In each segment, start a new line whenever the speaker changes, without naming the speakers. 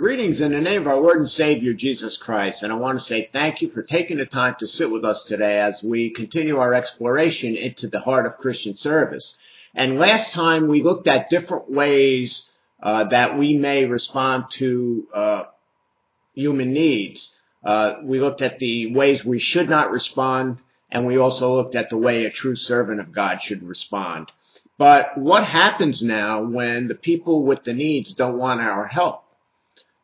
Greetings in the name of our Lord and Savior Jesus Christ, and I want to say thank you for taking the time to sit with us today as we continue our exploration into the heart of Christian service. And last time we looked at different ways uh, that we may respond to uh, human needs. Uh, we looked at the ways we should not respond, and we also looked at the way a true servant of God should respond. But what happens now when the people with the needs don't want our help?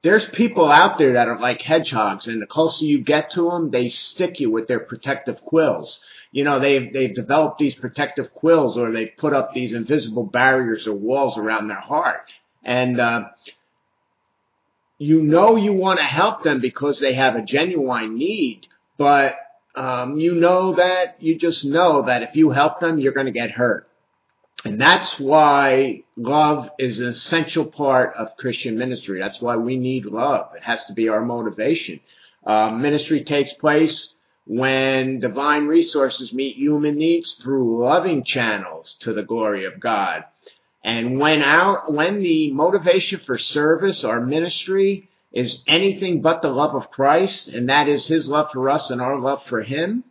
There's people out there that are like hedgehogs, and the closer you get to them, they stick you with their protective quills. You know, they've they've developed these protective quills, or they put up these invisible barriers or walls around their heart, and uh, you know you want to help them because they have a genuine need, but um, you know that you just know that if you help them, you're going to get hurt. And that's why love is an essential part of Christian ministry. That's why we need love. It has to be our motivation. Uh, ministry takes place when divine resources meet human needs through loving channels to the glory of God. And when our, when the motivation for service or ministry is anything but the love of Christ, and that is His love for us and our love for Him,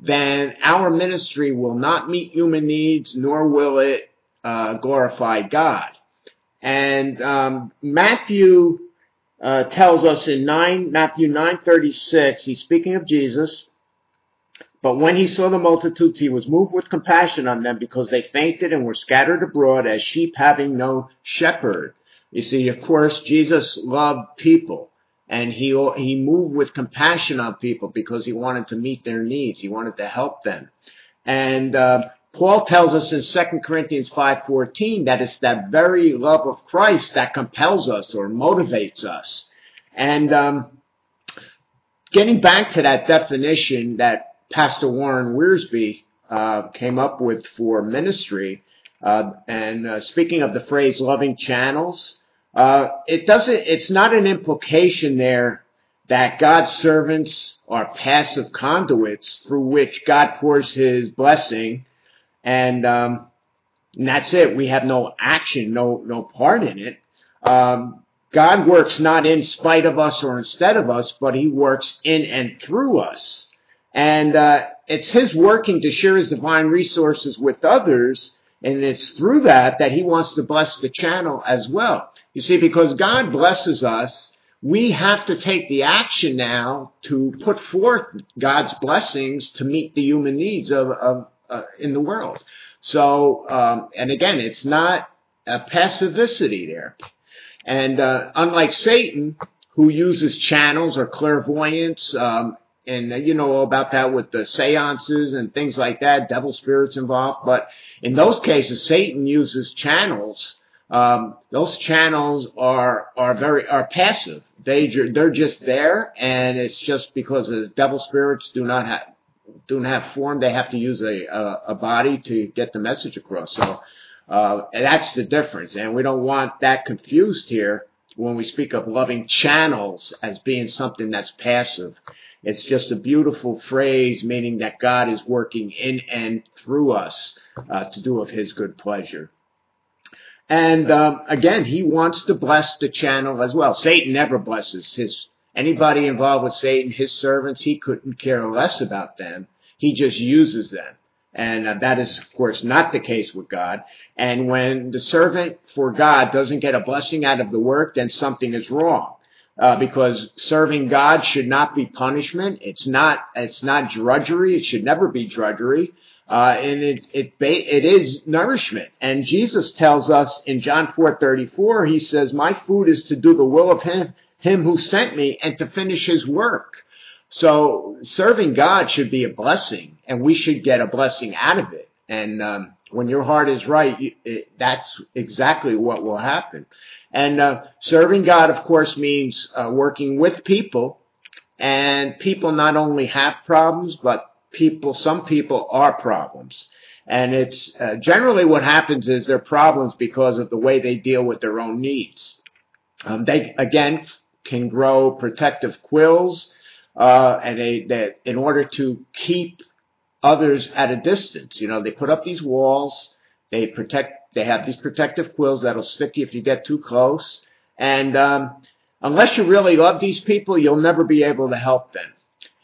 then our ministry will not meet human needs, nor will it uh, glorify God. And um, Matthew uh, tells us in nine Matthew nine thirty six. He's speaking of Jesus. But when he saw the multitudes, he was moved with compassion on them because they fainted and were scattered abroad as sheep having no shepherd. You see, of course, Jesus loved people and he he moved with compassion on people because he wanted to meet their needs. He wanted to help them. And uh, Paul tells us in 2 Corinthians 5:14 that it's that very love of Christ that compels us or motivates us. And um, getting back to that definition that Pastor Warren Wiersbe uh, came up with for ministry, uh, and uh, speaking of the phrase "loving channels," Uh, it doesn't, it's not an implication there that God's servants are passive conduits through which God pours his blessing and, um, and that's it. We have no action, no, no part in it. Um, God works not in spite of us or instead of us, but he works in and through us. And, uh, it's his working to share his divine resources with others. And it's through that that he wants to bless the channel as well. You see, because God blesses us, we have to take the action now to put forth God's blessings to meet the human needs of, of uh, in the world. So, um, and again, it's not a passivity there. And uh, unlike Satan, who uses channels or clairvoyance, um, and you know about that with the seances and things like that, devil spirits involved. But in those cases, Satan uses channels um, those channels are are very are passive. They they're just there, and it's just because the devil spirits do not have do not have form. They have to use a a, a body to get the message across. So uh, that's the difference, and we don't want that confused here when we speak of loving channels as being something that's passive. It's just a beautiful phrase, meaning that God is working in and through us uh, to do of His good pleasure. And um, again, he wants to bless the channel as well. Satan never blesses his anybody involved with Satan, his servants. He couldn't care less about them. He just uses them. And uh, that is, of course, not the case with God. And when the servant for God doesn't get a blessing out of the work, then something is wrong. Uh, because serving God should not be punishment. It's not, it's not drudgery. It should never be drudgery. Uh, and it, it, it is nourishment. And Jesus tells us in John 4:34, he says, "My food is to do the will of him, him who sent me, and to finish his work." So serving God should be a blessing, and we should get a blessing out of it. And um, when your heart is right, it, that's exactly what will happen. And uh, serving God, of course, means uh, working with people, and people not only have problems, but people, some people are problems. And it's uh, generally what happens is they're problems because of the way they deal with their own needs. Um, they again can grow protective quills, uh, and they that in order to keep others at a distance. You know, they put up these walls. They protect. They have these protective quills that'll stick you if you get too close. And um, unless you really love these people, you'll never be able to help them.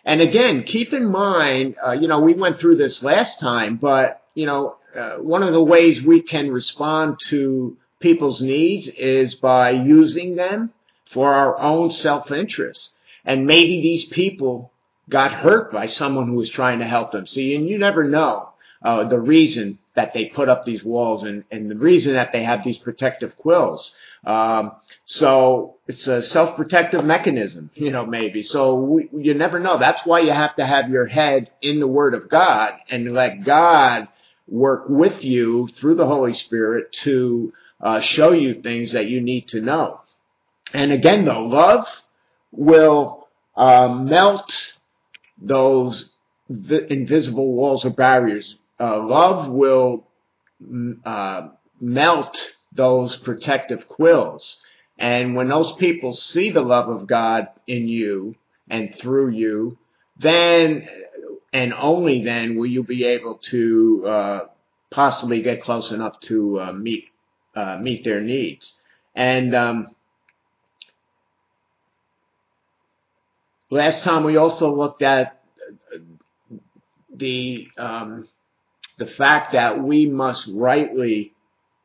And again, keep in mind, uh, you know, we went through this last time, but you know, uh, one of the ways we can respond to people's needs is by using them for our own self-interest. And maybe these people got hurt by someone who was trying to help them. See, and you never know uh, the reason that they put up these walls and, and the reason that they have these protective quills. Um, so it's a self-protective mechanism, you know, maybe. So we, you never know. That's why you have to have your head in the Word of God and let God work with you through the Holy Spirit to uh, show you things that you need to know. And again, though, love will uh, melt those invisible walls or barriers. Uh, love will mm, uh, melt those protective quills. And when those people see the love of God in you and through you, then and only then will you be able to uh, possibly get close enough to uh, meet uh, meet their needs. And um, last time we also looked at the um, the fact that we must rightly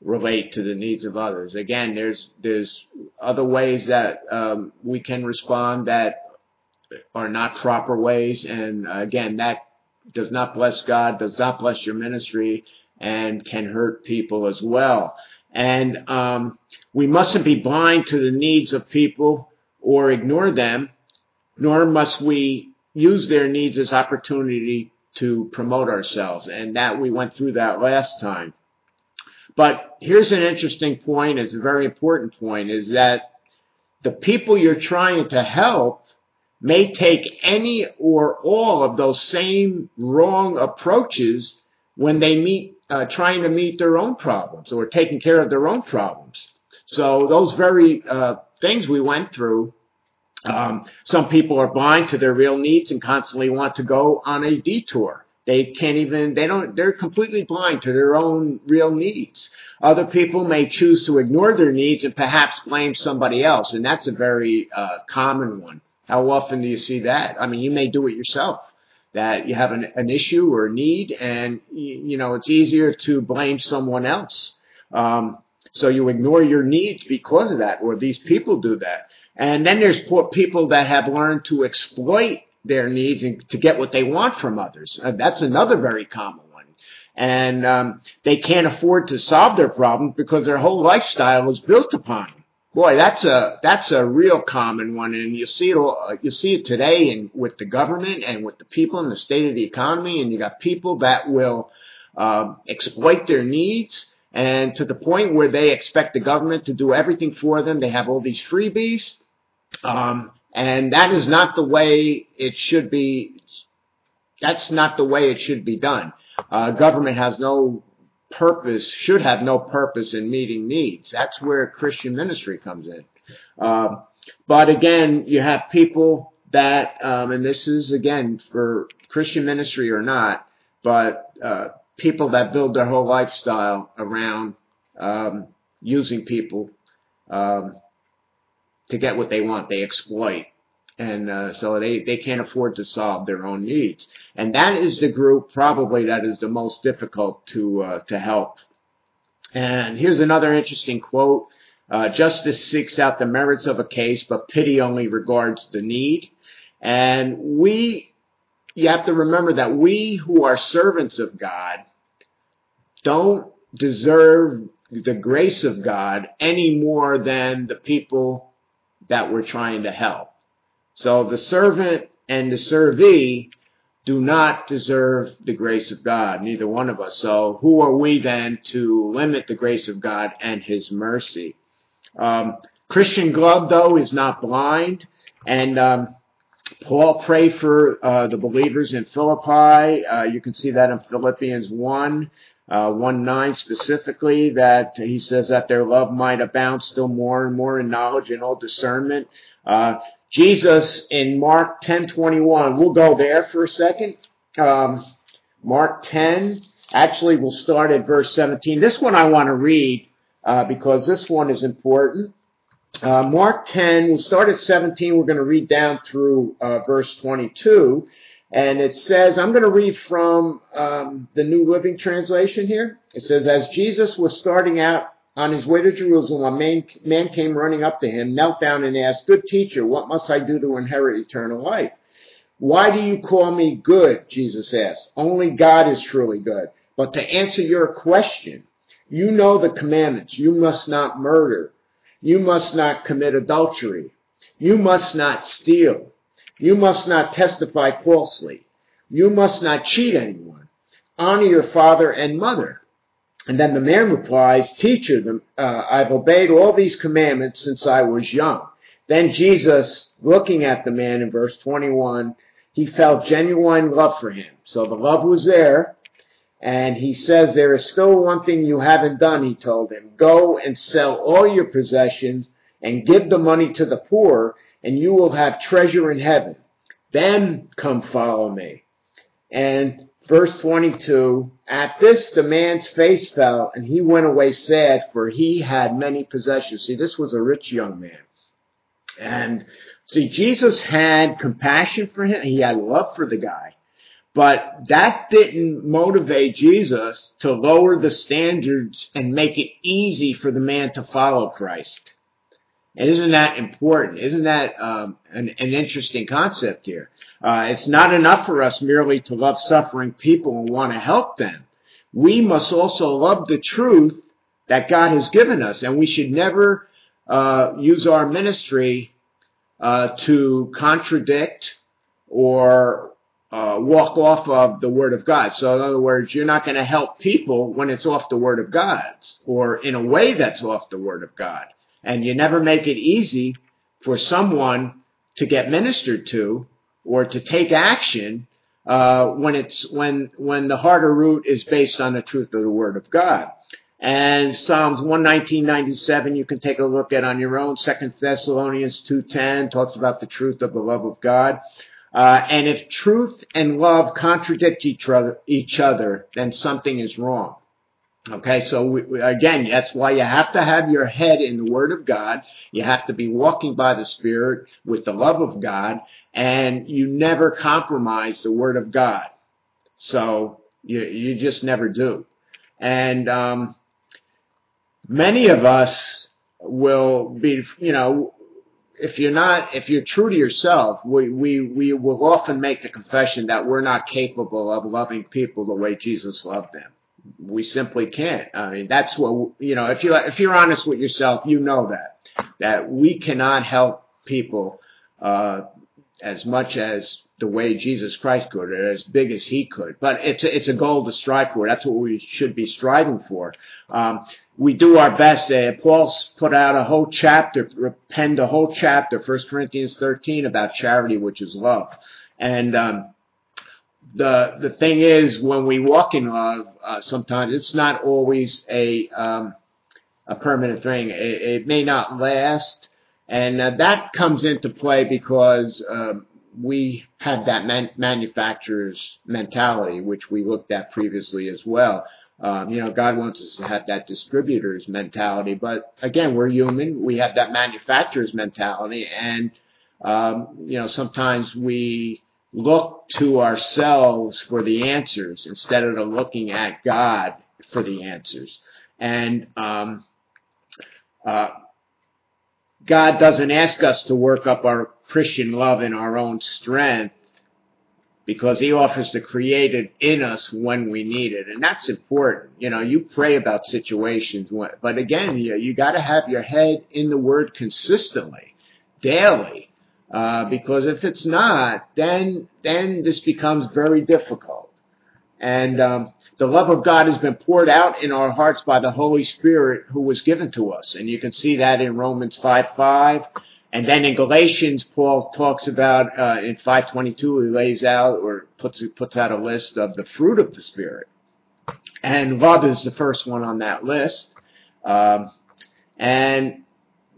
relate to the needs of others. Again, there's there's other ways that um, we can respond that are not proper ways, and again, that does not bless God, does not bless your ministry, and can hurt people as well. And um, we mustn't be blind to the needs of people or ignore them, nor must we use their needs as opportunity to promote ourselves. And that we went through that last time. But here's an interesting point, it's a very important point, is that the people you're trying to help may take any or all of those same wrong approaches when they meet, uh, trying to meet their own problems or taking care of their own problems. So those very uh, things we went through, um, some people are blind to their real needs and constantly want to go on a detour. They can't even, they don't, they're completely blind to their own real needs. Other people may choose to ignore their needs and perhaps blame somebody else, and that's a very uh, common one. How often do you see that? I mean, you may do it yourself. That you have an, an issue or a need, and you know it's easier to blame someone else. Um, so you ignore your needs because of that, or these people do that. And then there's poor people that have learned to exploit their needs and to get what they want from others. Uh, that's another very common one. And um, they can't afford to solve their problems because their whole lifestyle is built upon them. Boy, that's a that's a real common one, and you see it all, you see it today, and with the government and with the people and the state of the economy, and you got people that will uh, exploit their needs, and to the point where they expect the government to do everything for them. They have all these freebies, um, and that is not the way it should be. That's not the way it should be done. Uh, government has no purpose, should have no purpose in meeting needs. That's where Christian ministry comes in. Uh, but again, you have people that, um, and this is again for Christian ministry or not, but uh, people that build their whole lifestyle around um, using people um, to get what they want. They exploit. And uh, so they, they can't afford to solve their own needs. And that is the group probably that is the most difficult to, uh, to help. And here's another interesting quote. Uh, justice seeks out the merits of a case, but pity only regards the need. And we, you have to remember that we who are servants of God don't deserve the grace of God any more than the people that we're trying to help. So the servant and the servee do not deserve the grace of God, neither one of us. So who are we then to limit the grace of God and his mercy? Um, Christian Glove, though, is not blind. And um, Paul prayed for uh, the believers in Philippi. Uh, you can see that in Philippians 1 uh, 1 9 specifically, that he says that their love might abound still more and more in knowledge and all discernment. Uh, Jesus in Mark 10 21, we'll go there for a second. Um, Mark 10, actually we'll start at verse 17. This one I want to read uh, because this one is important. Uh, Mark 10, we'll start at 17. We're going to read down through uh, verse 22. And it says, I'm going to read from um, the New Living Translation here. It says, As Jesus was starting out on his way to Jerusalem, a man, man came running up to him, knelt down and asked, Good teacher, what must I do to inherit eternal life? Why do you call me good? Jesus asked. Only God is truly good. But to answer your question, you know the commandments. You must not murder. You must not commit adultery. You must not steal. You must not testify falsely. You must not cheat anyone. Honor your father and mother. And then the man replies, Teacher, uh, I've obeyed all these commandments since I was young. Then Jesus, looking at the man in verse 21, he felt genuine love for him. So the love was there. And he says, there is still one thing you haven't done, he told him. Go and sell all your possessions and give the money to the poor and you will have treasure in heaven. Then come follow me. And verse 22, at this the man's face fell and he went away sad for he had many possessions. See, this was a rich young man. And see, Jesus had compassion for him. He had love for the guy. But that didn't motivate Jesus to lower the standards and make it easy for the man to follow Christ. And isn't that important? Isn't that um, an, an, interesting concept here? Uh, it's not enough for us merely to love suffering people and want to help them. We must also love the truth that God has given us, and we should never uh, use our ministry uh, to contradict or uh, walk off of the Word of God. So in other words, you're not going to help people when it's off the Word of God or in a way that's off the Word of God. And you never make it easy for someone to get ministered to or to take action uh, when it's when when the harder root is based on the truth of the Word of God. And Psalms 119.97 you can take a look at on your own. Second Thessalonians 2.10 talks about the truth of the love of God. Uh, and if truth and love contradict each other, each other, then something is wrong. Okay, so we, we, again, that's why you have to have your head in the Word of God. You have to be walking by the Spirit with the love of God, and you never compromise the Word of God. So you you just never do. And um, many of us will be, you know, if you're not, if you're true to yourself, we, we, we will often make the confession that we're not capable of loving people the way Jesus loved them. We simply can't. I mean, that's what, you know, if you, if you're honest with yourself, you know that, that we cannot help people, uh, as much as the way Jesus Christ could, or as big as he could. But it's a, it's a goal to strive for. That's what we should be striving for. Um, we do our best. Uh, Paul's put out a whole chapter, penned a whole chapter, 1 Corinthians 13, about charity, which is love. And um, the the thing is, when we walk in love, uh, sometimes it's not always a um, a permanent thing. It, it, may not last, and uh, that comes into play because um, we have that man- manufacturer's mentality, which we looked at previously as well. Um, you know, God wants us to have that distributor's mentality, but again, we're human. We have that manufacturer's mentality, and um, you know, sometimes we look to ourselves for the answers instead of looking at God for the answers. And um, uh, God doesn't ask us to work up our Christian love in our own strength because he offers to create it in us when we need it. And that's important. You know, you pray about situations, but again, you, you got to have your head in the word consistently, daily. Uh, because if it's not, then, then this becomes very difficult. And um, the love of God has been poured out in our hearts by the Holy Spirit who was given to us. And you can see that in Romans 5 5 and then in Galatians, Paul talks about uh, in 522, he lays out or puts puts out a list of the fruit of the spirit, and love is the first one on that list. Um, and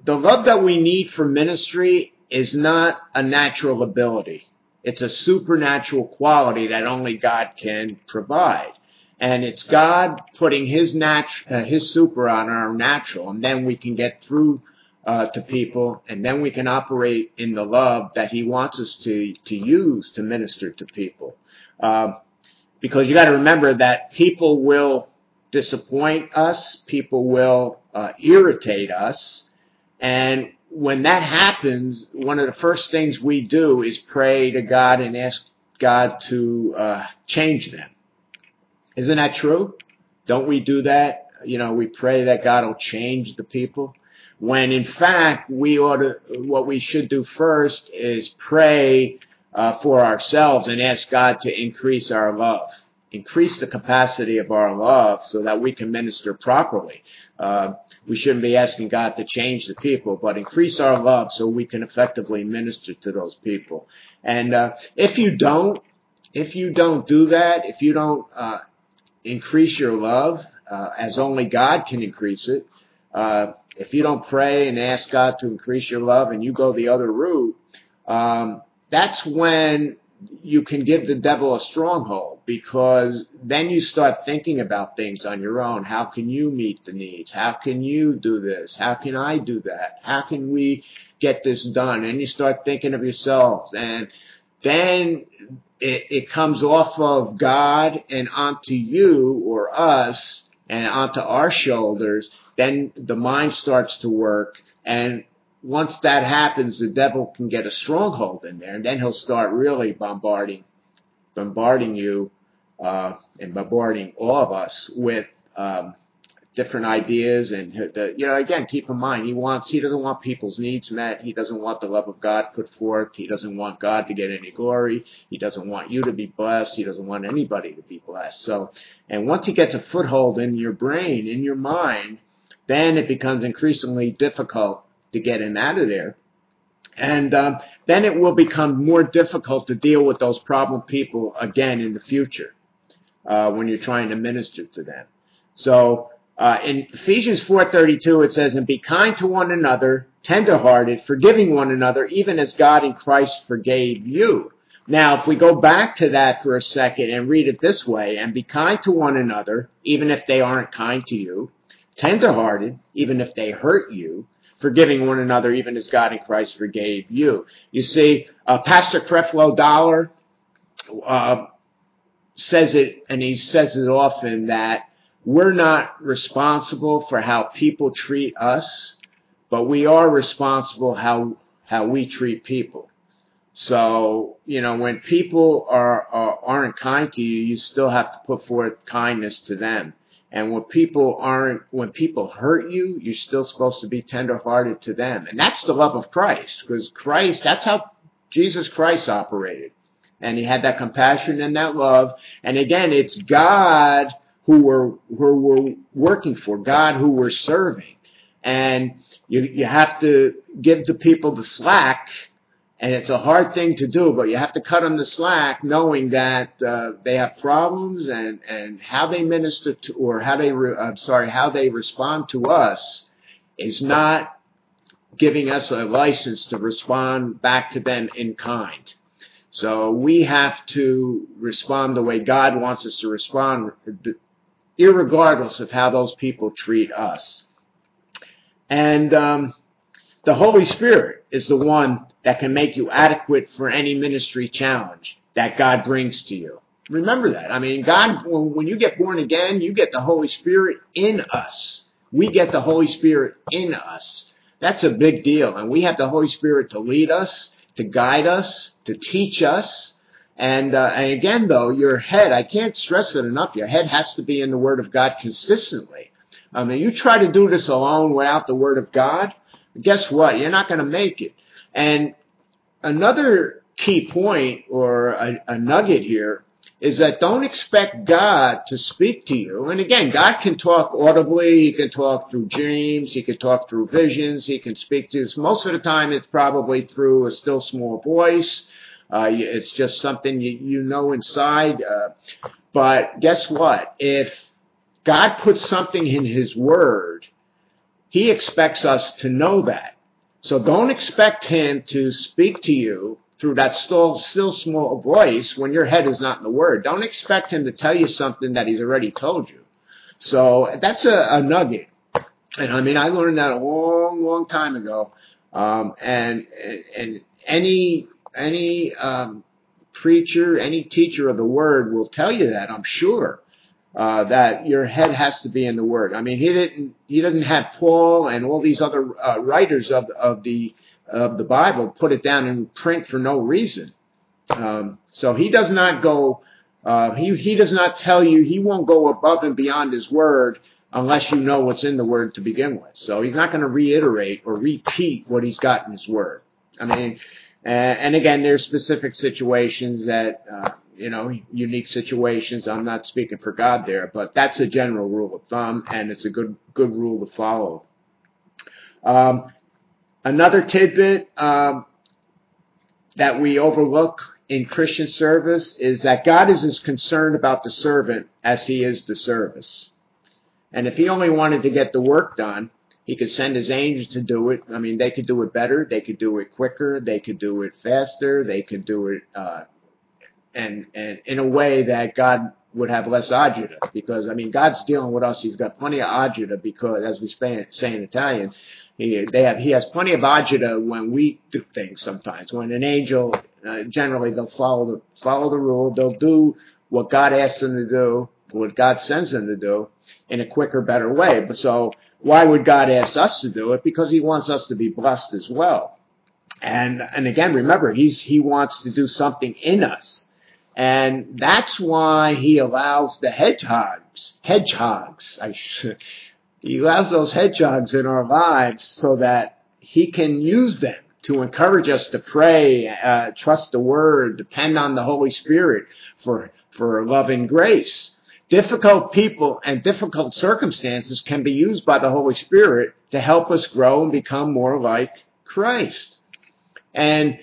the love that we need for ministry is not a natural ability; it's a supernatural quality that only God can provide. And it's God putting His nat- uh, His super on our natural, and then we can get through uh, to people, and then we can operate in the love that He wants us to to use to minister to people. Uh, because you got to remember that people will disappoint us, people will uh, irritate us, and when that happens, one of the first things we do is pray to God and ask God to uh, change them. Isn't that true? Don't we do that? You know, we pray that God will change the people. When in fact, we ought to, what we should do first is pray uh, for ourselves and ask God to increase our love, increase the capacity of our love so that we can minister properly. Uh, we shouldn't be asking God to change the people, but increase our love so we can effectively minister to those people. And uh, if you don't, if you don't do that, if you don't uh, increase your love, uh, as only God can increase it, uh, if you don't pray and ask God to increase your love and you go the other route, um, that's when you can give the devil a stronghold because then you start thinking about things on your own. How can you meet the needs? How can you do this? How can I do that? How can we get this done? And you start thinking of yourselves and then it, it comes off of God and onto you or us and onto our shoulders. Then the mind starts to work and once that happens, the devil can get a stronghold in there, and then he'll start really bombarding, bombarding you, uh, and bombarding all of us with um, different ideas. And you know, again, keep in mind, he wants, he doesn't want people's needs met. He doesn't want the love of God put forth. He doesn't want God to get any glory. He doesn't want you to be blessed. He doesn't want anybody to be blessed. So, and once he gets a foothold in your brain, in your mind, then it becomes increasingly difficult to get him out of there. And um, then it will become more difficult to deal with those problem people again in the future uh, when you're trying to minister to them. So uh, in Ephesians 4:32 it says, "And be kind to one another, tenderhearted, forgiving one another, even as God in Christ forgave you." Now, if we go back to that for a second and read it this way, and be kind to one another, even if they aren't kind to you, tenderhearted, even if they hurt you, forgiving one another even as God in Christ forgave you. You see, uh, Pastor Creflo Dollar uh, says it, and he says it often, that we're not responsible for how people treat us, but we are responsible how how we treat people. So, you know, when people are, are aren't kind to you, you still have to put forth kindness to them. And when people aren't, when people hurt you, you're still supposed to be tenderhearted to them. And that's the love of Christ, because Christ, that's how Jesus Christ operated. And he had that compassion and that love. And again, it's God who we're, who we're working for, God who we're serving. And you, you have to give the people the slack and it's a hard thing to do, but you have to cut them the slack, knowing that uh, they have problems and and how they minister to, or how they, re, I'm sorry, how they respond to us, is not giving us a license to respond back to them in kind. So we have to respond the way God wants us to respond, irregardless of how those people treat us. And um, the Holy Spirit is the one that can make you adequate for any ministry challenge that God brings to you. Remember that. I mean, God, when you get born again, you get the Holy Spirit in us. We get the Holy Spirit in us. That's a big deal. And we have the Holy Spirit to lead us, to guide us, to teach us. And, uh, and again, though, your head, I can't stress it enough, your head has to be in the Word of God consistently. I mean, you try to do this alone without the Word of God, guess what? You're not going to make it. And another key point or a, a, nugget here is that don't expect God to speak to you. And again, God can talk audibly. He can talk through dreams. He can talk through visions. He can speak to us. Most of the time, it's probably through a still small voice. Uh, it's just something you, you know inside. Uh, but guess what? If God puts something in His Word, He expects us to know that. So don't expect him to speak to you through that still, still small voice when your head is not in the word. Don't expect him to tell you something that he's already told you. So that's a, a nugget. And I mean, I learned that a long, long time ago. Um, and, and any, any, um, preacher, any teacher of the word will tell you that, I'm sure. Uh, that your head has to be in the word. I mean, he didn't, he doesn't have Paul and all these other uh, writers of, of the, of the Bible put it down in print for no reason. Um, so he does not go, uh, he, he does not tell you, he won't go above and beyond his word unless you know what's in the word to begin with. So he's not going to reiterate or repeat what he's got in his word. I mean, and again, there's specific situations that, uh, you know, unique situations. I'm not speaking for God there, but that's a general rule of thumb, and it's a good good rule to follow. Um, another tidbit um, that we overlook in Christian service is that God is as concerned about the servant as He is the service. And if He only wanted to get the work done, He could send His angels to do it. I mean, they could do it better, they could do it quicker, they could do it faster, they could do it uh, and and in a way that God would have less agita because I mean God's dealing with us. He's got plenty of agita because as we say, in Italian, he they have he has plenty of agita when we do things. Sometimes when an angel, uh, generally they'll follow the follow the rule. They'll do what God asks them to do, what God sends them to do, in a quicker, better way. But so why would God ask us to do it? Because He wants us to be blessed as well. And and again, remember, he's he wants to do something in us and that's why he allows the hedgehogs, hedgehogs, I should, he allows those hedgehogs in our lives so that he can use them to encourage us to pray, uh, trust the word, depend on the Holy Spirit for, for love and grace. Difficult people and difficult circumstances can be used by the Holy Spirit to help us grow and become more like Christ. And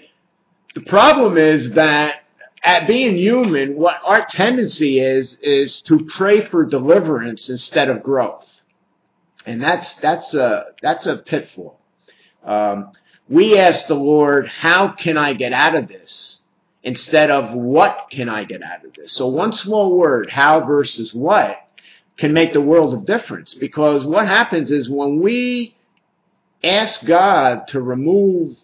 the problem is that at being human, what our tendency is, is to pray for deliverance instead of growth. And that's, that's a, that's a pitfall. Um, we ask the Lord, how can I get out of this? Instead of what can I get out of this? So one small word, how versus what, can make the world of difference. Because what happens is when we ask God to remove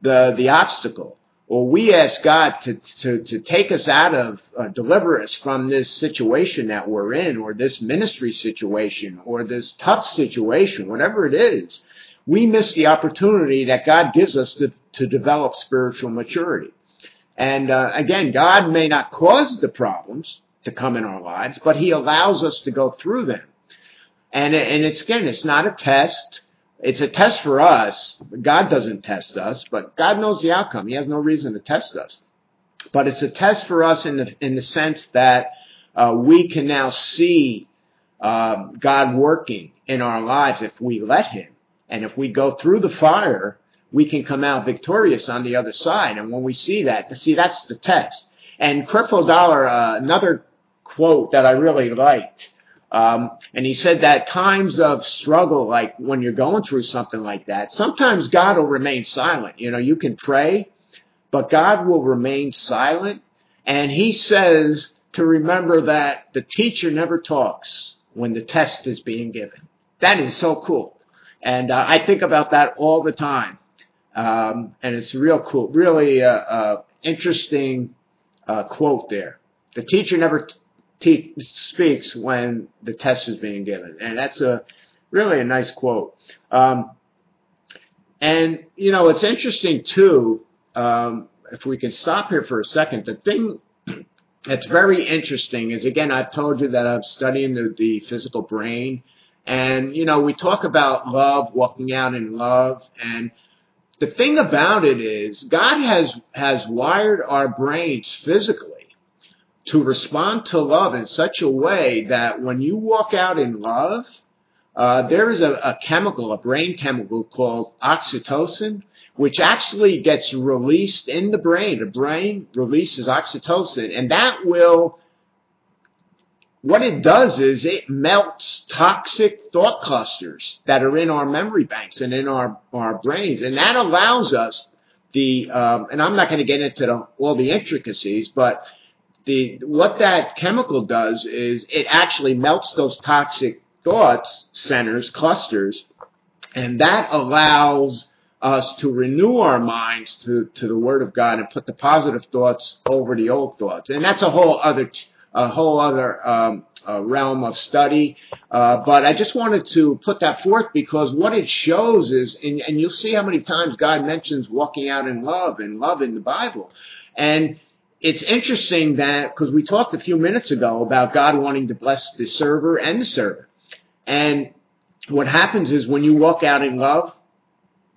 the, the obstacle, or we ask God to, to, to take us out of, uh, deliver us from this situation that we're in, or this ministry situation, or this tough situation, whatever it is, we miss the opportunity that God gives us to, to develop spiritual maturity. And uh, again, God may not cause the problems to come in our lives, but He allows us to go through them. And, and it's again, it's not a test. It's a test for us. God doesn't test us, but God knows the outcome. He has no reason to test us. But it's a test for us in the in the sense that uh, we can now see uh, God working in our lives if we let Him, and if we go through the fire, we can come out victorious on the other side. And when we see that, see that's the test. And Creflo Dollar, uh, another quote that I really liked um, and he said that times of struggle, like when you're going through something like that, sometimes God will remain silent. You know, you can pray, but God will remain silent. And he says to remember that the teacher never talks when the test is being given. That is so cool. And uh, I think about that all the time. Um, and it's real cool, really uh, uh, interesting uh, quote there. The teacher never te- speaks when the test is being given, and that's a really a nice quote. Um, and you know, it's interesting too. Um, if we can stop here for a second, the thing that's very interesting is again, I've told you that I'm studying the, the physical brain, and you know, we talk about love, walking out in love, and the thing about it is God has has wired our brains physically to respond to love in such a way that when you walk out in love, uh, there is a, a chemical, a brain chemical called oxytocin, which actually gets released in the brain. The brain releases oxytocin, and that will, what it does is it melts toxic thought clusters that are in our memory banks and in our, our brains, and that allows us the, um, and I'm not going to get into the, all the intricacies, but the what that chemical does is it actually melts those toxic thoughts centers, clusters, and that allows us to renew our minds to, to the Word of God and put the positive thoughts over the old thoughts. And that's a whole other, a whole other um, uh, realm of study. Uh, but I just wanted to put that forth because what it shows is, and, and you'll see how many times God mentions walking out in love and love in the Bible. And it's interesting that, because we talked a few minutes ago about God wanting to bless the server and the servant. And what happens is when you walk out in love,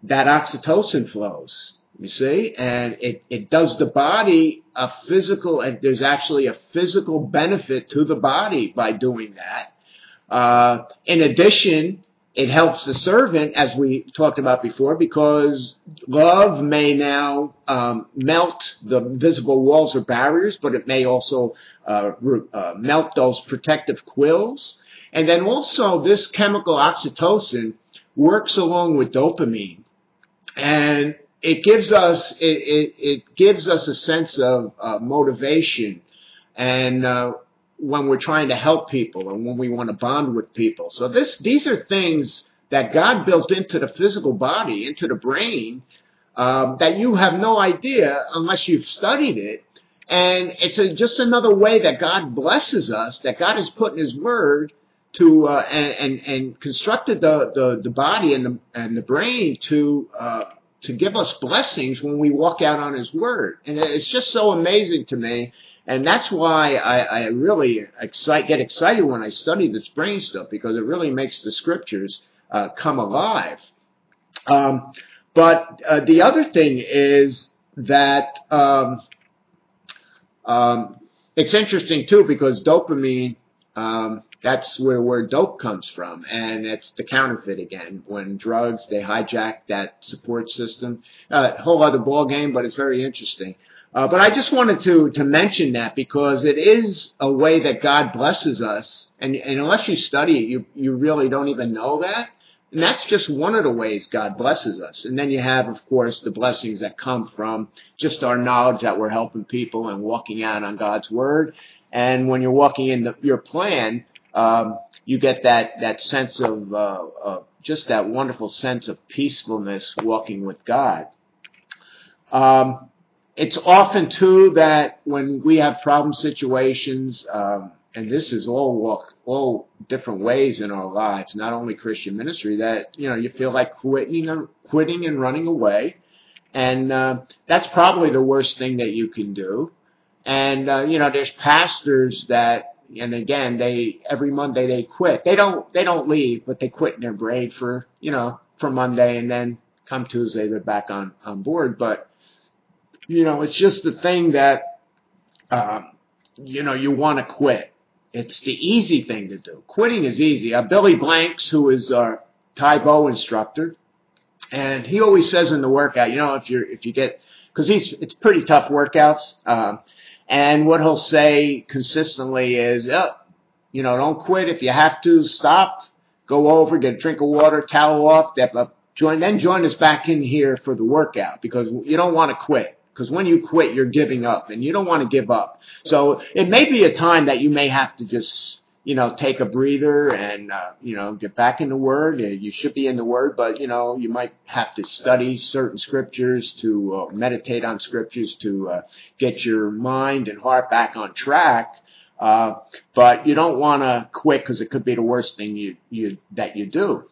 that oxytocin flows, you see, and it, it does the body a physical, and there's actually a physical benefit to the body by doing that. Uh, in addition, it helps the servant, as we talked about before, because love may now um, melt the visible walls or barriers, but it may also uh, uh, melt those protective quills. And then also, this chemical oxytocin works along with dopamine and it gives us it, it, it gives us a sense of uh, motivation and uh, when we're trying to help people and when we want to bond with people so this these are things that god built into the physical body into the brain um, that you have no idea unless you've studied it and it's a, just another way that god blesses us that god has put in his word to uh, and, and, and constructed the, the, the body and the and the brain to uh, to give us blessings when we walk out on His Word, and it's just so amazing to me. And that's why I, I really excite, get excited when I study this brain stuff because it really makes the scriptures uh, come alive. Um, but uh, the other thing is that um, um, it's interesting too because dopamine um, that's where word dope comes from, and it's the counterfeit again. When drugs they hijack that support system, a uh, whole other ball game, but it's very interesting. Uh, but I just wanted to to mention that because it is a way that God blesses us, and, and unless you study it, you you really don't even know that. And that's just one of the ways God blesses us. And then you have, of course, the blessings that come from just our knowledge that we're helping people and walking out on God's word. And when you're walking in the, your plan, um, you get that that sense of uh, uh, just that wonderful sense of peacefulness walking with God. Um, it's often too that when we have problem situations, um, and this is all walk all different ways in our lives, not only Christian ministry, that you know you feel like quitting and quitting and running away, and uh, that's probably the worst thing that you can do. And uh, you know, there's pastors that and again, they every Monday they quit. They don't they don't leave, but they quit in their braid for you know for Monday, and then come Tuesday they're back on on board. But you know, it's just the thing that um, you know you want to quit. It's the easy thing to do. Quitting is easy. Uh, Billy Blanks, who is our Tae Bo instructor, and he always says in the workout, you know, if you're if you get because he's it's pretty tough workouts. Um, and what he'll say consistently is, oh, you know, don't quit. If you have to, stop, go over, get a drink of water, towel off, join, then join us back in here for the workout because you don't want to quit. Because when you quit, you're giving up and you don't want to give up. So it may be a time that you may have to just you know, take a breather and, uh, you know, get back in the Word. You should be in the Word, but, you know, you might have to study certain scriptures to uh, meditate on scriptures to uh, get your mind and heart back on track. Uh, but you don't want to quit because it could be the worst thing you, you, that you do.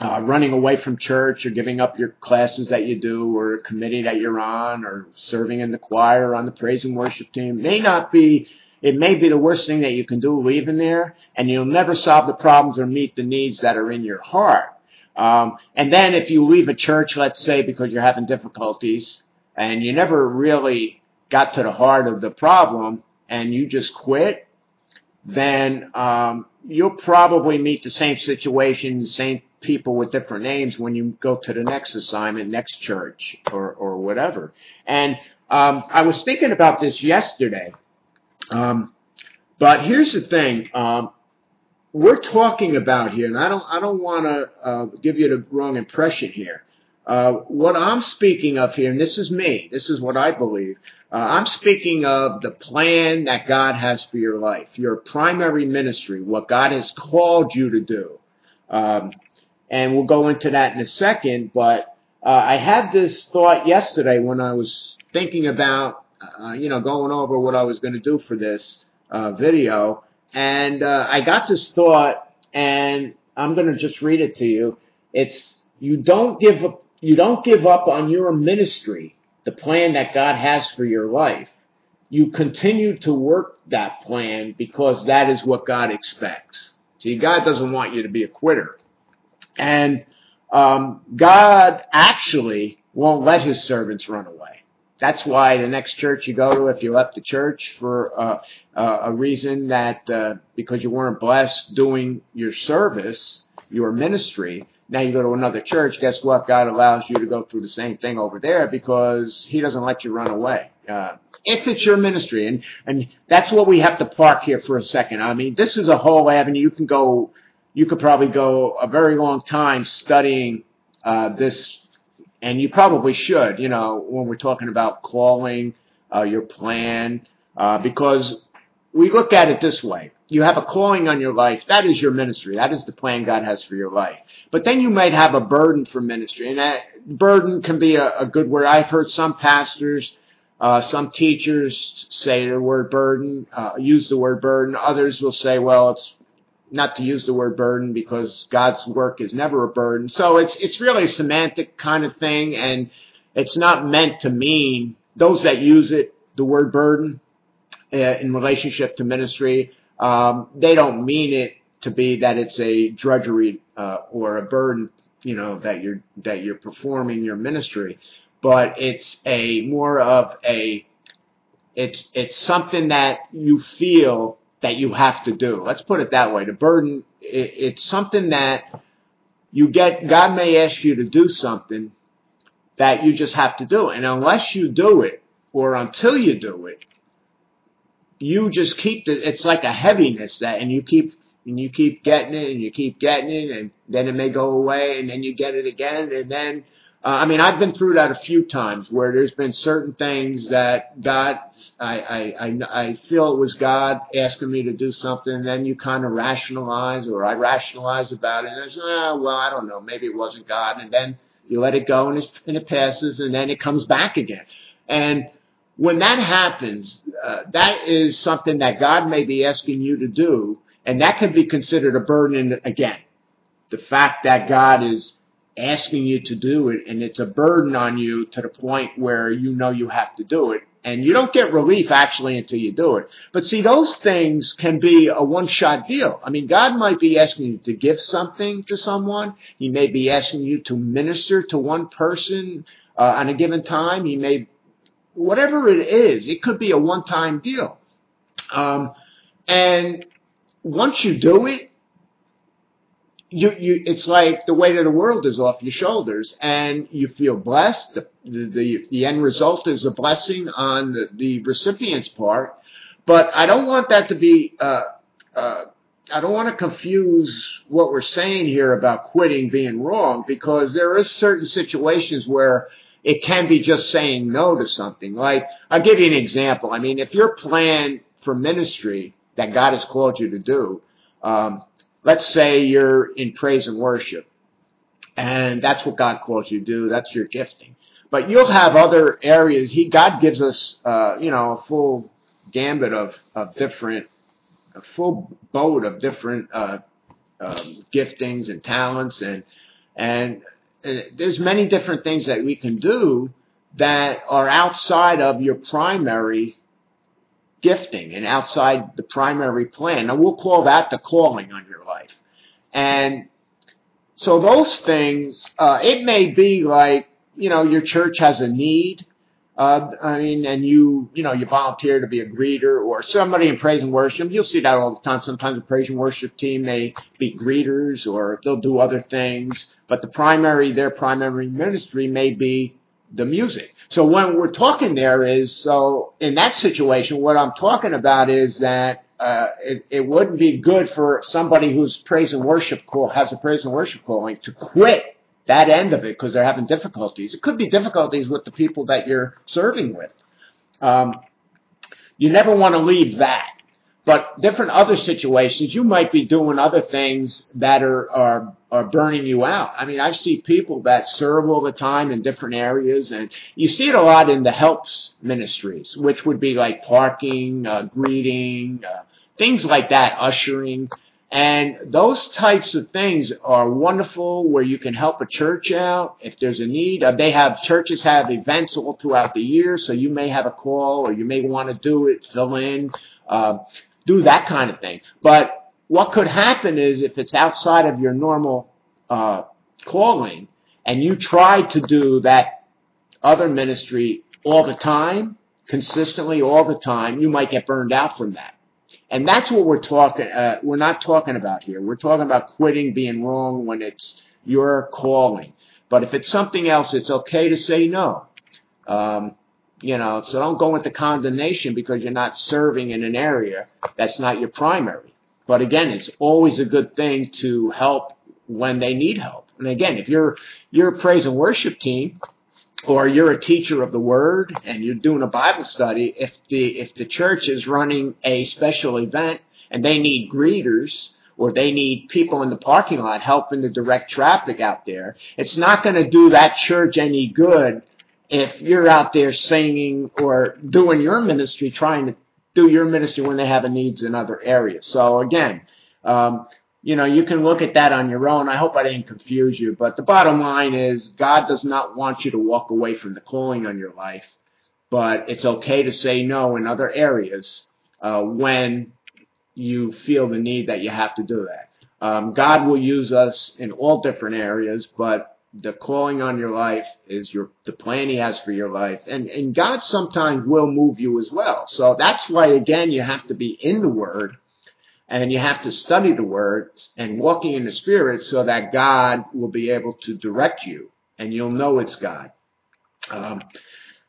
Uh, running away from church or giving up your classes that you do or a committee that you're on or serving in the choir or on the praise and worship team may not be it may be the worst thing that you can do leaving there, and you'll never solve the problems or meet the needs that are in your heart. Um, and then if you leave a church, let's say because you're having difficulties, and you never really got to the heart of the problem, and you just quit, then um, you'll probably meet the same situation, the same people with different names when you go to the next assignment, next church, or or whatever. And um, I was thinking about this yesterday. Um, but here's the thing. Um, we're talking about here, and I don't, I don't want to uh, give you the wrong impression here. Uh, what I'm speaking of here, and this is me, this is what I believe. Uh, I'm speaking of the plan that God has for your life, your primary ministry, what God has called you to do. Um, and we'll go into that in a second, but uh, I had this thought yesterday when I was thinking about, uh, you know, going over what I was going to do for this uh, video, and uh, I got this thought, and I'm going to just read it to you. It's you don't give you don't give up on your ministry the plan that God has for your life. You continue to work that plan because that is what God expects. See, God doesn't want you to be a quitter. And um, God actually won't let his servants run away. That's why the next church you go to, if you left the church for uh, uh, a reason that uh, because you weren't blessed doing your service, your ministry, now you go to another church, guess what? God allows you to go through the same thing over there because He doesn't let you run away. Uh, if it's your ministry, and and that's what we have to park here for a second. I mean, this is a whole avenue. You can go, you could probably go a very long time studying uh, this, and you probably should. You know, when we're talking about calling uh, your plan, uh, because we look at it this way. You have a calling on your life. That is your ministry. That is the plan God has for your life. But then you might have a burden for ministry. And that burden can be a, a good word. I've heard some pastors, uh, some teachers say the word burden, uh, use the word burden. Others will say, well, it's not to use the word burden because God's work is never a burden. So it's, it's really a semantic kind of thing. And it's not meant to mean those that use it, the word burden, uh, in relationship to ministry, um, they don't mean it to be that it's a drudgery uh, or a burden, you know, that you're that you're performing your ministry, but it's a more of a it's it's something that you feel that you have to do. Let's put it that way. The burden it, it's something that you get. God may ask you to do something that you just have to do, and unless you do it or until you do it, you just keep the, it's like a heaviness that, and you keep, and you keep getting it and you keep getting it and then it may go away and then you get it again and then, uh, I mean, I've been through that a few times where there's been certain things that God, I, I, I, I feel it was God asking me to do something and then you kind of rationalize or I rationalize about it and I say, oh, well, I don't know, maybe it wasn't God and then you let it go and, and it passes and then it comes back again. And when that happens, uh, that is something that God may be asking you to do, and that can be considered a burden again. The fact that God is asking you to do it, and it's a burden on you to the point where you know you have to do it, and you don't get relief actually until you do it. But see, those things can be a one-shot deal. I mean, God might be asking you to give something to someone. He may be asking you to minister to one person uh, on a given time. He may whatever it is, it could be a one-time deal. Um, and once you do it, you, you, it's like the weight of the world is off your shoulders and you feel blessed. The, the, the end result is a blessing on the, the recipient's part. But I don't want that to be, uh, uh, I don't want to confuse what we're saying here about quitting being wrong because there is certain situations where it can be just saying no to something. Like, I'll give you an example. I mean, if your plan for ministry that God has called you to do, um, let's say you're in praise and worship, and that's what God calls you to do. That's your gifting. But you'll have other areas. He God gives us, uh, you know, a full gambit of of different, a full boat of different uh, um, giftings and talents, and and there's many different things that we can do that are outside of your primary gifting and outside the primary plan. Now we'll call that the calling on your life. And so those things, uh, it may be like, you know, your church has a need uh, I mean, and you, you know, you volunteer to be a greeter or somebody in praise and worship. You'll see that all the time. Sometimes the praise and worship team may be greeters or they'll do other things, but the primary, their primary ministry may be the music. So when we're talking there is, so in that situation, what I'm talking about is that, uh, it, it wouldn't be good for somebody who's praise and worship call, has a praise and worship calling to quit that end of it because they're having difficulties. It could be difficulties with the people that you're serving with. Um, you never want to leave that. But different other situations, you might be doing other things that are, are, are burning you out. I mean, I see people that serve all the time in different areas and you see it a lot in the helps ministries, which would be like parking, uh, greeting, uh, things like that, ushering. And those types of things are wonderful where you can help a church out if there's a need. Uh, they have, churches have events all throughout the year, so you may have a call or you may want to do it, fill in. Uh, do that kind of thing. But what could happen is if it's outside of your normal uh, calling and you try to do that other ministry all the time, consistently all the time, you might get burned out from that. And that's what we're talking, uh, we're not talking about here. We're talking about quitting being wrong when it's your calling. But if it's something else, it's okay to say no. Um, you know, so don't go into condemnation because you're not serving in an area that's not your primary. But again, it's always a good thing to help when they need help. And again, if you're you're a praise and worship team or you're a teacher of the word and you're doing a Bible study, if the if the church is running a special event and they need greeters or they need people in the parking lot helping to direct traffic out there, it's not going to do that church any good if you're out there singing or doing your ministry, trying to do your ministry when they have a needs in other areas. So again, um, you know, you can look at that on your own. I hope I didn't confuse you, but the bottom line is God does not want you to walk away from the calling on your life, but it's okay to say no in other areas uh, when you feel the need that you have to do that. Um, God will use us in all different areas, but the calling on your life is your the plan he has for your life. And and god sometimes will move you as well. So that's why again you have to be in the word and you have to study the word and walking in the spirit so that god will be able to direct you and you'll know it's god. Um,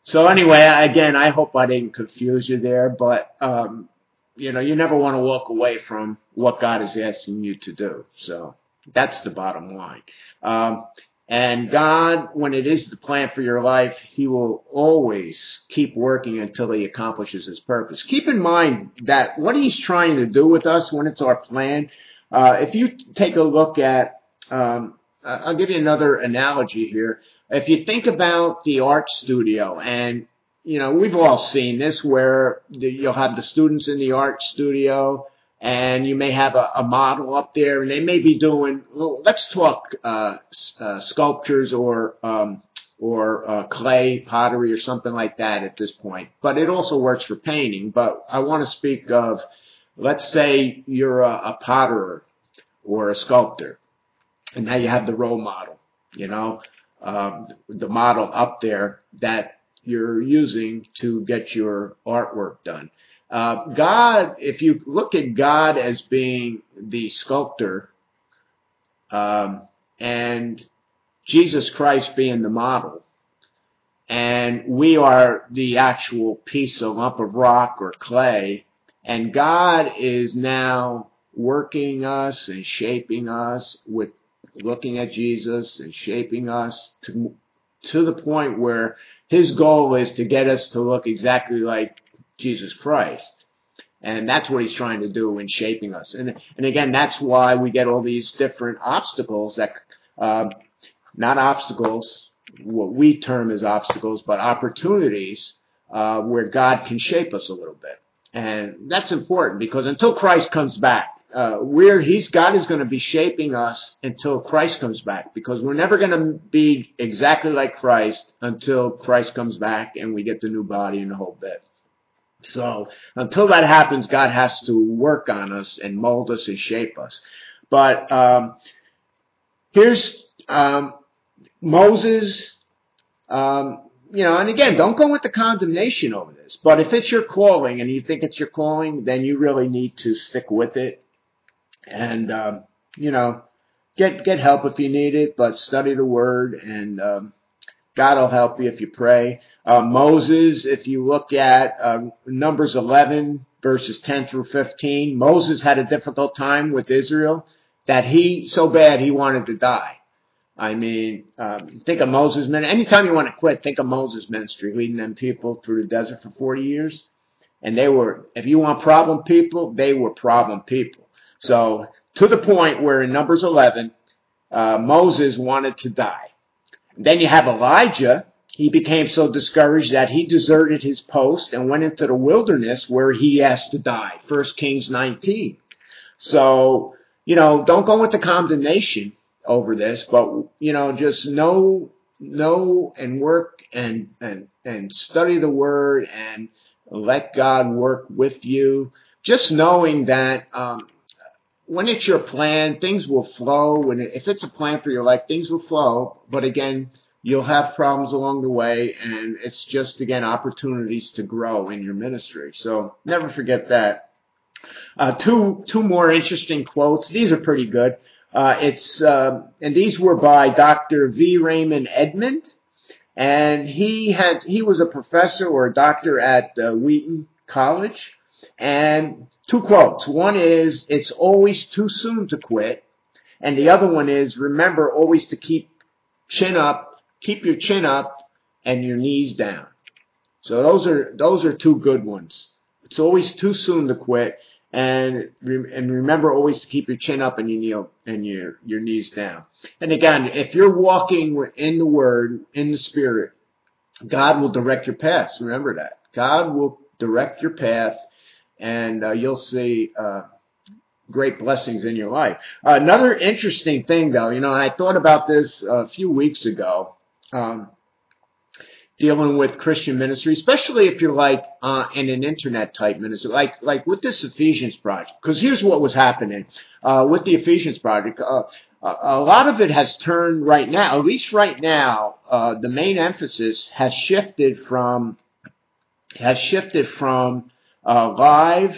so anyway again i hope i didn't confuse you there but um, you know you never want to walk away from what god is asking you to do. So that's the bottom line. Um, and God, when it is the plan for your life, He will always keep working until He accomplishes His purpose. Keep in mind that what He's trying to do with us when it's our plan, uh, if you take a look at, um, I'll give you another analogy here. If you think about the art studio and you know, we've all seen this where you'll have the students in the art studio and you may have a, a, model up there, and they may be doing. Well, let's talk uh, uh, sculptures or um, or uh, clay pottery or something like that at this point. But it also works for painting. But I want to speak of, let's say you're a, a potterer or a sculptor, and now you have the role model. You know, um, the model up there that you're using to get your artwork done. Uh, God, if you look at God as being the sculptor, um, and Jesus Christ being the model, and we are the actual piece, of lump of rock or clay, and God is now working us and shaping us with looking at Jesus and shaping us to to the point where his goal is to get us to look exactly like Jesus Christ. And that's what he's trying to do in shaping us. And, and again, that's why we get all these different obstacles that, uh, not obstacles, what we term as obstacles, but opportunities, uh, where God can shape us a little bit. And that's important because until Christ comes back, uh, we're, he's, God is going to be shaping us until Christ comes back because we're never going to be exactly like Christ until Christ comes back and we get the new body and the whole bit. So until that happens, God has to work on us and mold us and shape us. But um, here's um, Moses. Um, you know, and again, don't go with the condemnation over this. But if it's your calling and you think it's your calling, then you really need to stick with it. And um, you know, get get help if you need it, but study the Word and um, God will help you if you pray. Uh, Moses, if you look at uh, Numbers 11, verses 10 through 15, Moses had a difficult time with Israel that he, so bad he wanted to die. I mean, um, think of Moses' ministry. Anytime you want to quit, think of Moses' ministry, leading them people through the desert for 40 years. And they were, if you want problem people, they were problem people. So to the point where in Numbers 11, uh, Moses wanted to die. Then you have Elijah. He became so discouraged that he deserted his post and went into the wilderness where he asked to die. First Kings 19. So, you know, don't go into condemnation over this, but, you know, just know, know and work and, and, and study the word and let God work with you. Just knowing that, um, when it's your plan, things will flow. When it, if it's a plan for your life, things will flow. But again, you'll have problems along the way, and it's just again opportunities to grow in your ministry. So never forget that. Uh, two two more interesting quotes. These are pretty good. Uh, it's uh, and these were by Dr. V. Raymond Edman, and he had he was a professor or a doctor at uh, Wheaton College, and two quotes. One is, it's always too soon to quit. And the other one is, remember always to keep chin up, keep your chin up and your knees down. So those are, those are two good ones. It's always too soon to quit. And, and remember always to keep your chin up and your kneel and your, your knees down. And again, if you're walking in the word, in the spirit, God will direct your path. Remember that. God will direct your path and uh, you'll see uh, great blessings in your life. Uh, another interesting thing, though, you know, I thought about this a few weeks ago, um, dealing with Christian ministry, especially if you're like uh, in an internet type ministry, like like with this Ephesians project. Because here's what was happening uh, with the Ephesians project. Uh, a lot of it has turned right now, at least right now, the main emphasis has shifted from has shifted from uh, live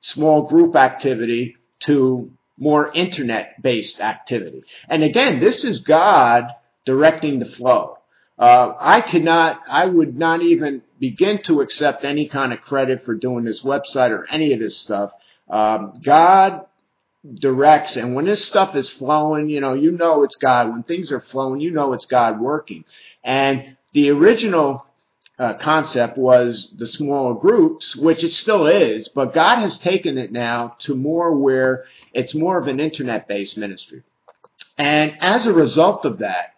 small group activity to more internet based activity. And again, this is God directing the flow. Uh, I could not, I would not even begin to accept any kind of credit for doing this website or any of this stuff. Um, God directs, and when this stuff is flowing, you know, you know it's God. When things are flowing, you know it's God working. And the original uh, concept was the smaller groups, which it still is, but God has taken it now to more where it's more of an internet based ministry. And as a result of that,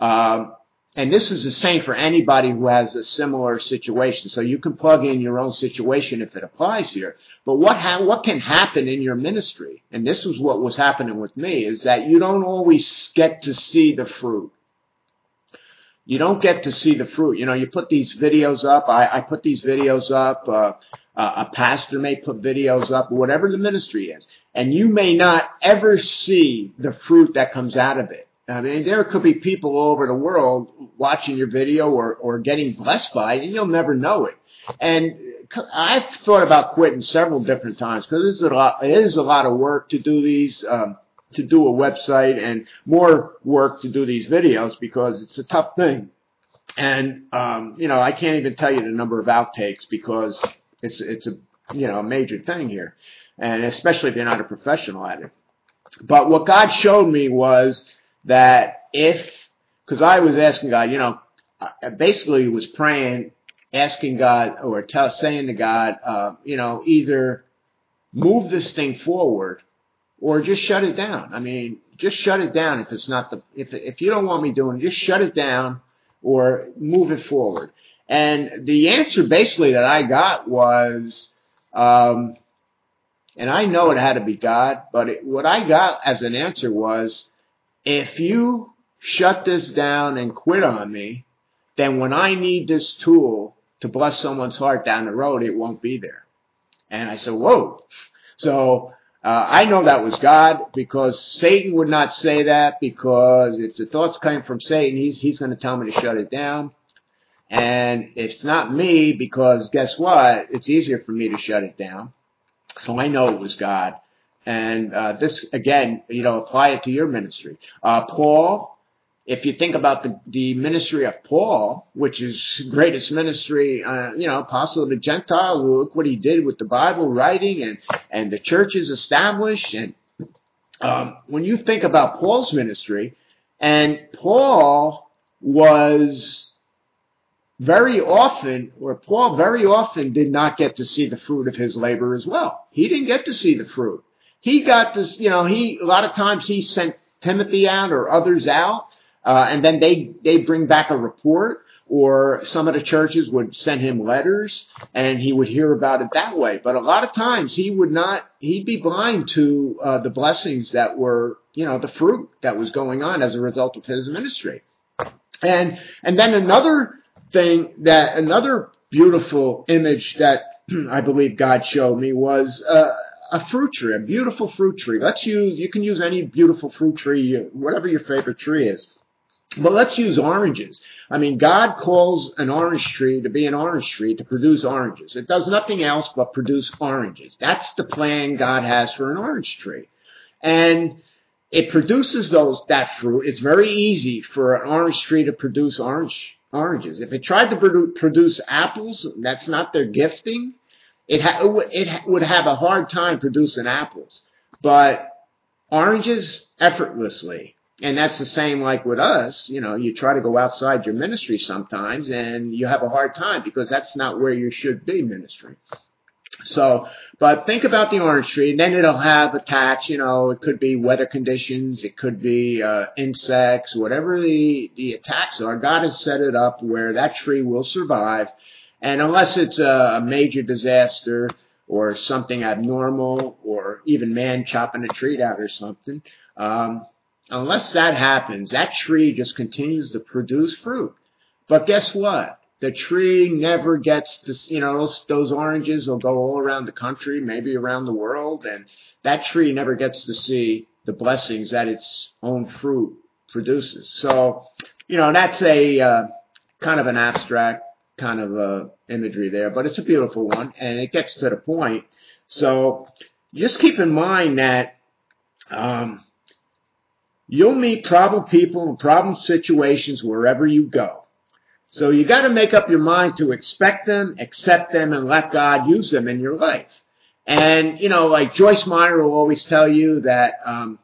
um, and this is the same for anybody who has a similar situation. So you can plug in your own situation if it applies here. But what ha- what can happen in your ministry? And this was what was happening with me is that you don't always get to see the fruit you don't get to see the fruit. You know, you put these videos up. I, I put these videos up. Uh, uh, a pastor may put videos up, whatever the ministry is, and you may not ever see the fruit that comes out of it. I mean, there could be people all over the world watching your video or, or getting blessed by it, and you'll never know it. And I've thought about quitting several different times because this a lot. It is a lot of work to do these. Um, to do a website and more work to do these videos because it's a tough thing. And, um, you know, I can't even tell you the number of outtakes because it's, it's a, you know, a major thing here. And especially if you're not a professional at it. But what God showed me was that if, cause I was asking God, you know, I basically was praying, asking God or tell, saying to God, uh, you know, either move this thing forward or just shut it down. I mean, just shut it down if it's not the if if you don't want me doing it, just shut it down or move it forward. And the answer basically that I got was, um, and I know it had to be God, but it, what I got as an answer was, if you shut this down and quit on me, then when I need this tool to bless someone's heart down the road, it won't be there. And I said, whoa. So uh, I know that was God because Satan would not say that because if the thoughts came from Satan, he's, he's going to tell me to shut it down. And it's not me because guess what? It's easier for me to shut it down. So I know it was God. And, uh, this again, you know, apply it to your ministry. Uh, Paul, if you think about the, the ministry of Paul, which is greatest ministry, uh, you know, apostle of the Gentiles, look what he did with the Bible writing and, and the church is established. And, um, when you think about Paul's ministry, And Paul was very often, or Paul very often did not get to see the fruit of his labor as well. He didn't get to see the fruit. He got this, you know, he, a lot of times he sent Timothy out or others out, uh, and then they, they bring back a report or some of the churches would send him letters and he would hear about it that way. But a lot of times he would not, he'd be blind to uh, the blessings that were, you know, the fruit that was going on as a result of his ministry. And, and then another thing that, another beautiful image that I believe God showed me was, uh, a fruit tree, a beautiful fruit tree. Let's use, you can use any beautiful fruit tree, whatever your favorite tree is. But let's use oranges. I mean, God calls an orange tree to be an orange tree to produce oranges. It does nothing else but produce oranges. That's the plan God has for an orange tree. And it produces those, that fruit. It's very easy for an orange tree to produce orange, oranges. If it tried to produce apples, that's not their gifting. It, ha- it would have a hard time producing apples. But oranges effortlessly. And that's the same like with us. You know, you try to go outside your ministry sometimes and you have a hard time because that's not where you should be ministering. So, but think about the orange tree and then it'll have attacks, you know, it could be weather conditions, it could be, uh, insects, whatever the, the attacks are. God has set it up where that tree will survive. And unless it's a major disaster or something abnormal or even man chopping a tree down or something, um, unless that happens, that tree just continues to produce fruit. But guess what? The tree never gets to, you know, those, those oranges will go all around the country, maybe around the world, and that tree never gets to see the blessings that its own fruit produces. So, you know, that's a uh, kind of an abstract kind of uh, imagery there, but it's a beautiful one, and it gets to the point. So, just keep in mind that um, You'll meet problem people and problem situations wherever you go. So you got to make up your mind to expect them, accept them, and let God use them in your life. And you know, like Joyce Meyer will always tell you that, um,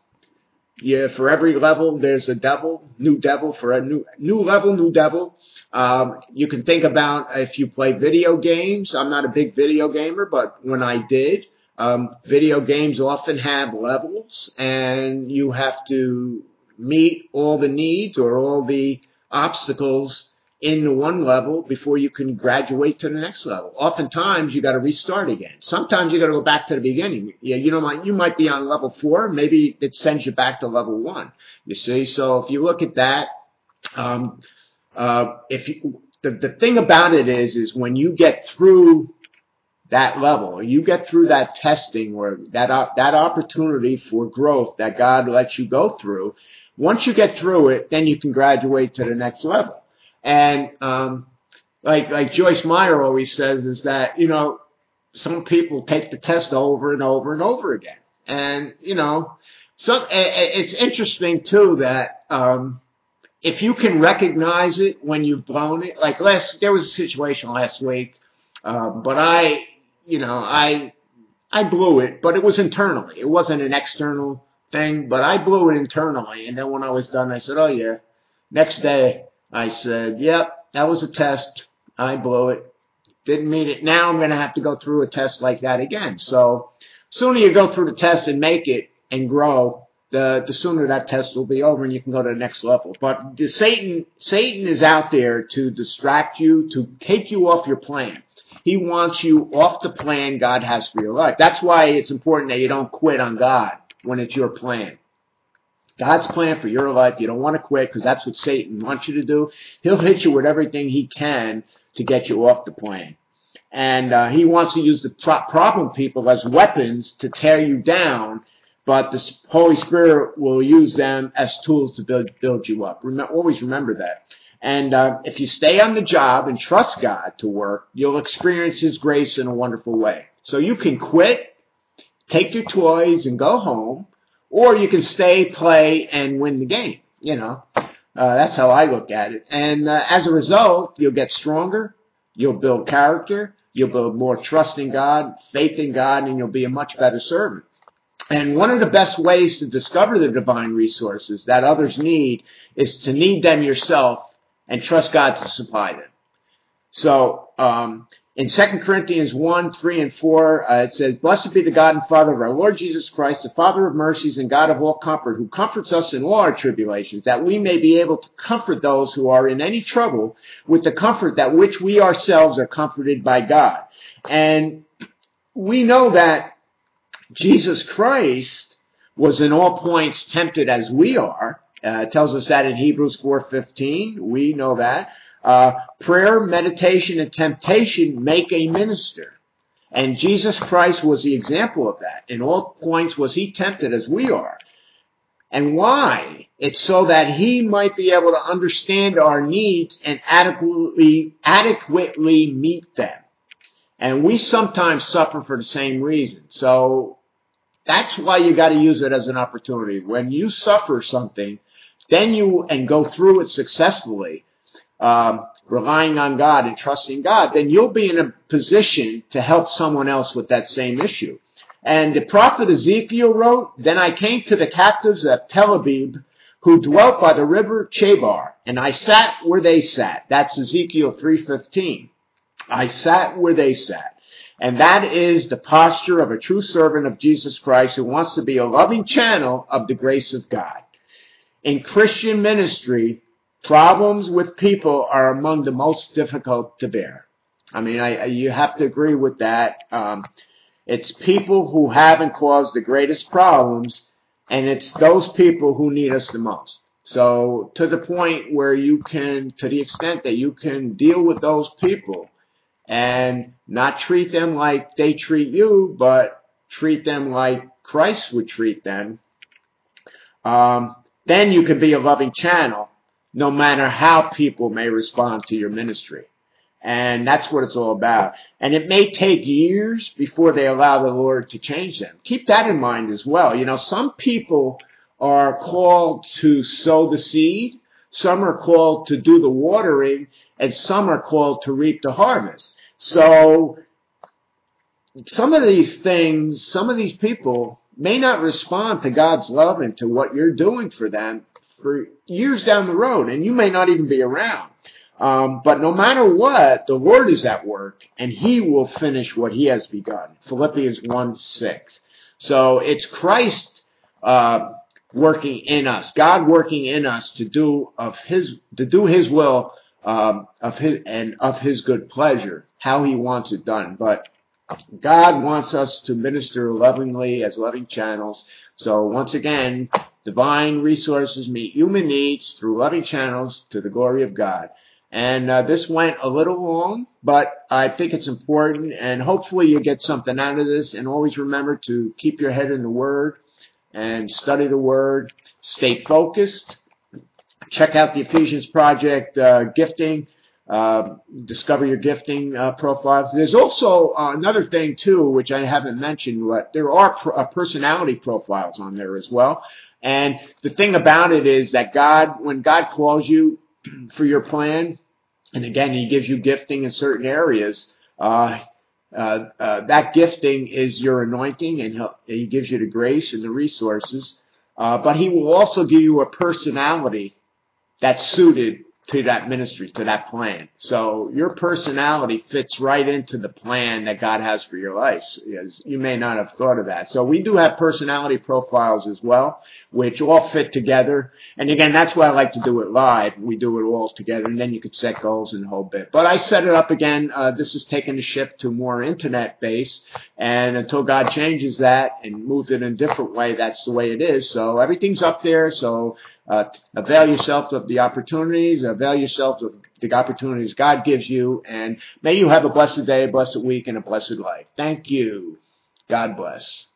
yeah, for every level there's a devil, new devil for a new new level, new devil. Um, you can think about if you play video games. I'm not a big video gamer, but when I did, um, video games often have levels and you have to meet all the needs or all the obstacles in one level before you can graduate to the next level. Oftentimes you got to restart again. Sometimes you got to go back to the beginning. Yeah, you know, you might be on level four. Maybe it sends you back to level one. You see, so if you look at that, um, uh, if you, the, the thing about it is, is when you get through that level. You get through that testing or that that opportunity for growth that God lets you go through. Once you get through it, then you can graduate to the next level. And um, like like Joyce Meyer always says, is that you know some people take the test over and over and over again, and you know, so it's interesting too that. Um, if you can recognize it when you've blown it, like last, there was a situation last week, uh, but I, you know, I I blew it, but it was internally. It wasn't an external thing, but I blew it internally. And then when I was done, I said, "Oh yeah." Next day, I said, "Yep, that was a test. I blew it. Didn't mean it. Now I'm going to have to go through a test like that again." So, sooner you go through the test and make it and grow, the the sooner that test will be over and you can go to the next level. But Satan Satan is out there to distract you, to take you off your plan. He wants you off the plan God has for your life. That's why it's important that you don't quit on God when it's your plan. God's plan for your life, you don't want to quit because that's what Satan wants you to do. He'll hit you with everything he can to get you off the plan. And uh, he wants to use the pro- problem people as weapons to tear you down, but the Holy Spirit will use them as tools to build, build you up. Rem- always remember that. And uh, if you stay on the job and trust God to work, you'll experience His grace in a wonderful way. So you can quit, take your toys and go home, or you can stay, play, and win the game. You know, uh, that's how I look at it. And uh, as a result, you'll get stronger, you'll build character, you'll build more trust in God, faith in God, and you'll be a much better servant. And one of the best ways to discover the divine resources that others need is to need them yourself and trust God to supply them. So, um, in 2 Corinthians 1, 3, and 4, uh, it says, Blessed be the God and Father of our Lord Jesus Christ, the Father of mercies and God of all comfort, who comforts us in all our tribulations, that we may be able to comfort those who are in any trouble with the comfort that which we ourselves are comforted by God. And we know that Jesus Christ was in all points tempted as we are. Uh, it tells us that in Hebrews 4.15. We know that. Uh, prayer, meditation, and temptation make a minister. And Jesus Christ was the example of that. In all points was he tempted as we are. And why? It's so that he might be able to understand our needs and adequately, adequately meet them. And we sometimes suffer for the same reason. So that's why you got to use it as an opportunity. When you suffer something, then you and go through it successfully, um, relying on God and trusting God, then you'll be in a position to help someone else with that same issue. And the prophet Ezekiel wrote, Then I came to the captives of Tel Aviv who dwelt by the river Chebar, and I sat where they sat. That's Ezekiel 3.15. I sat where they sat. And that is the posture of a true servant of Jesus Christ who wants to be a loving channel of the grace of God. In Christian ministry, problems with people are among the most difficult to bear. I mean, I, you have to agree with that. Um, it's people who haven't caused the greatest problems, and it's those people who need us the most. So to the point where you can, to the extent that you can deal with those people and not treat them like they treat you, but treat them like Christ would treat them, um, then you can be a loving channel no matter how people may respond to your ministry. And that's what it's all about. And it may take years before they allow the Lord to change them. Keep that in mind as well. You know, some people are called to sow the seed, some are called to do the watering, and some are called to reap the harvest. So some of these things, some of these people may not respond to God's love and to what you're doing for them for years down the road, and you may not even be around. Um, but no matter what, the Lord is at work, and He will finish what He has begun. Philippians 1 6. So it's Christ uh, working in us, God working in us to do of His to do His will um, of his and of his good pleasure, how he wants it done. But God wants us to minister lovingly as loving channels. So once again, divine resources meet human needs through loving channels to the glory of God. And uh, this went a little long, but I think it's important, and hopefully you get something out of this. And always remember to keep your head in the Word and study the Word. Stay focused check out the Ephesians Project uh, gifting. Uh, discover your gifting uh, profiles. There's also uh, another thing too, which I haven't mentioned, but there are pr- uh, personality profiles on there as well. And the thing about it is that God, when God calls you for your plan, and again, He gives you gifting in certain areas. Uh, uh, that gifting is your anointing, and He gives you the grace and the resources. but He will also give you a personality that's suited to that ministry, to that plan. So your personality fits right into the plan that God has for your life. You may not have thought of that. So we do have personality profiles as well, which all fit together. And again, that's why I like to do it live. We do it all together and then you could set goals and the whole bit. But I set it up again. Uh, this is taking the shift to more internet base. and until God changes that and moves it in a different way, that's the way it is. So everything's up there. So uh, avail yourself of the opportunities, avail yourself of the opportunities God gives you, and may you have a blessed day, a blessed week, and a blessed life. Thank you. God bless.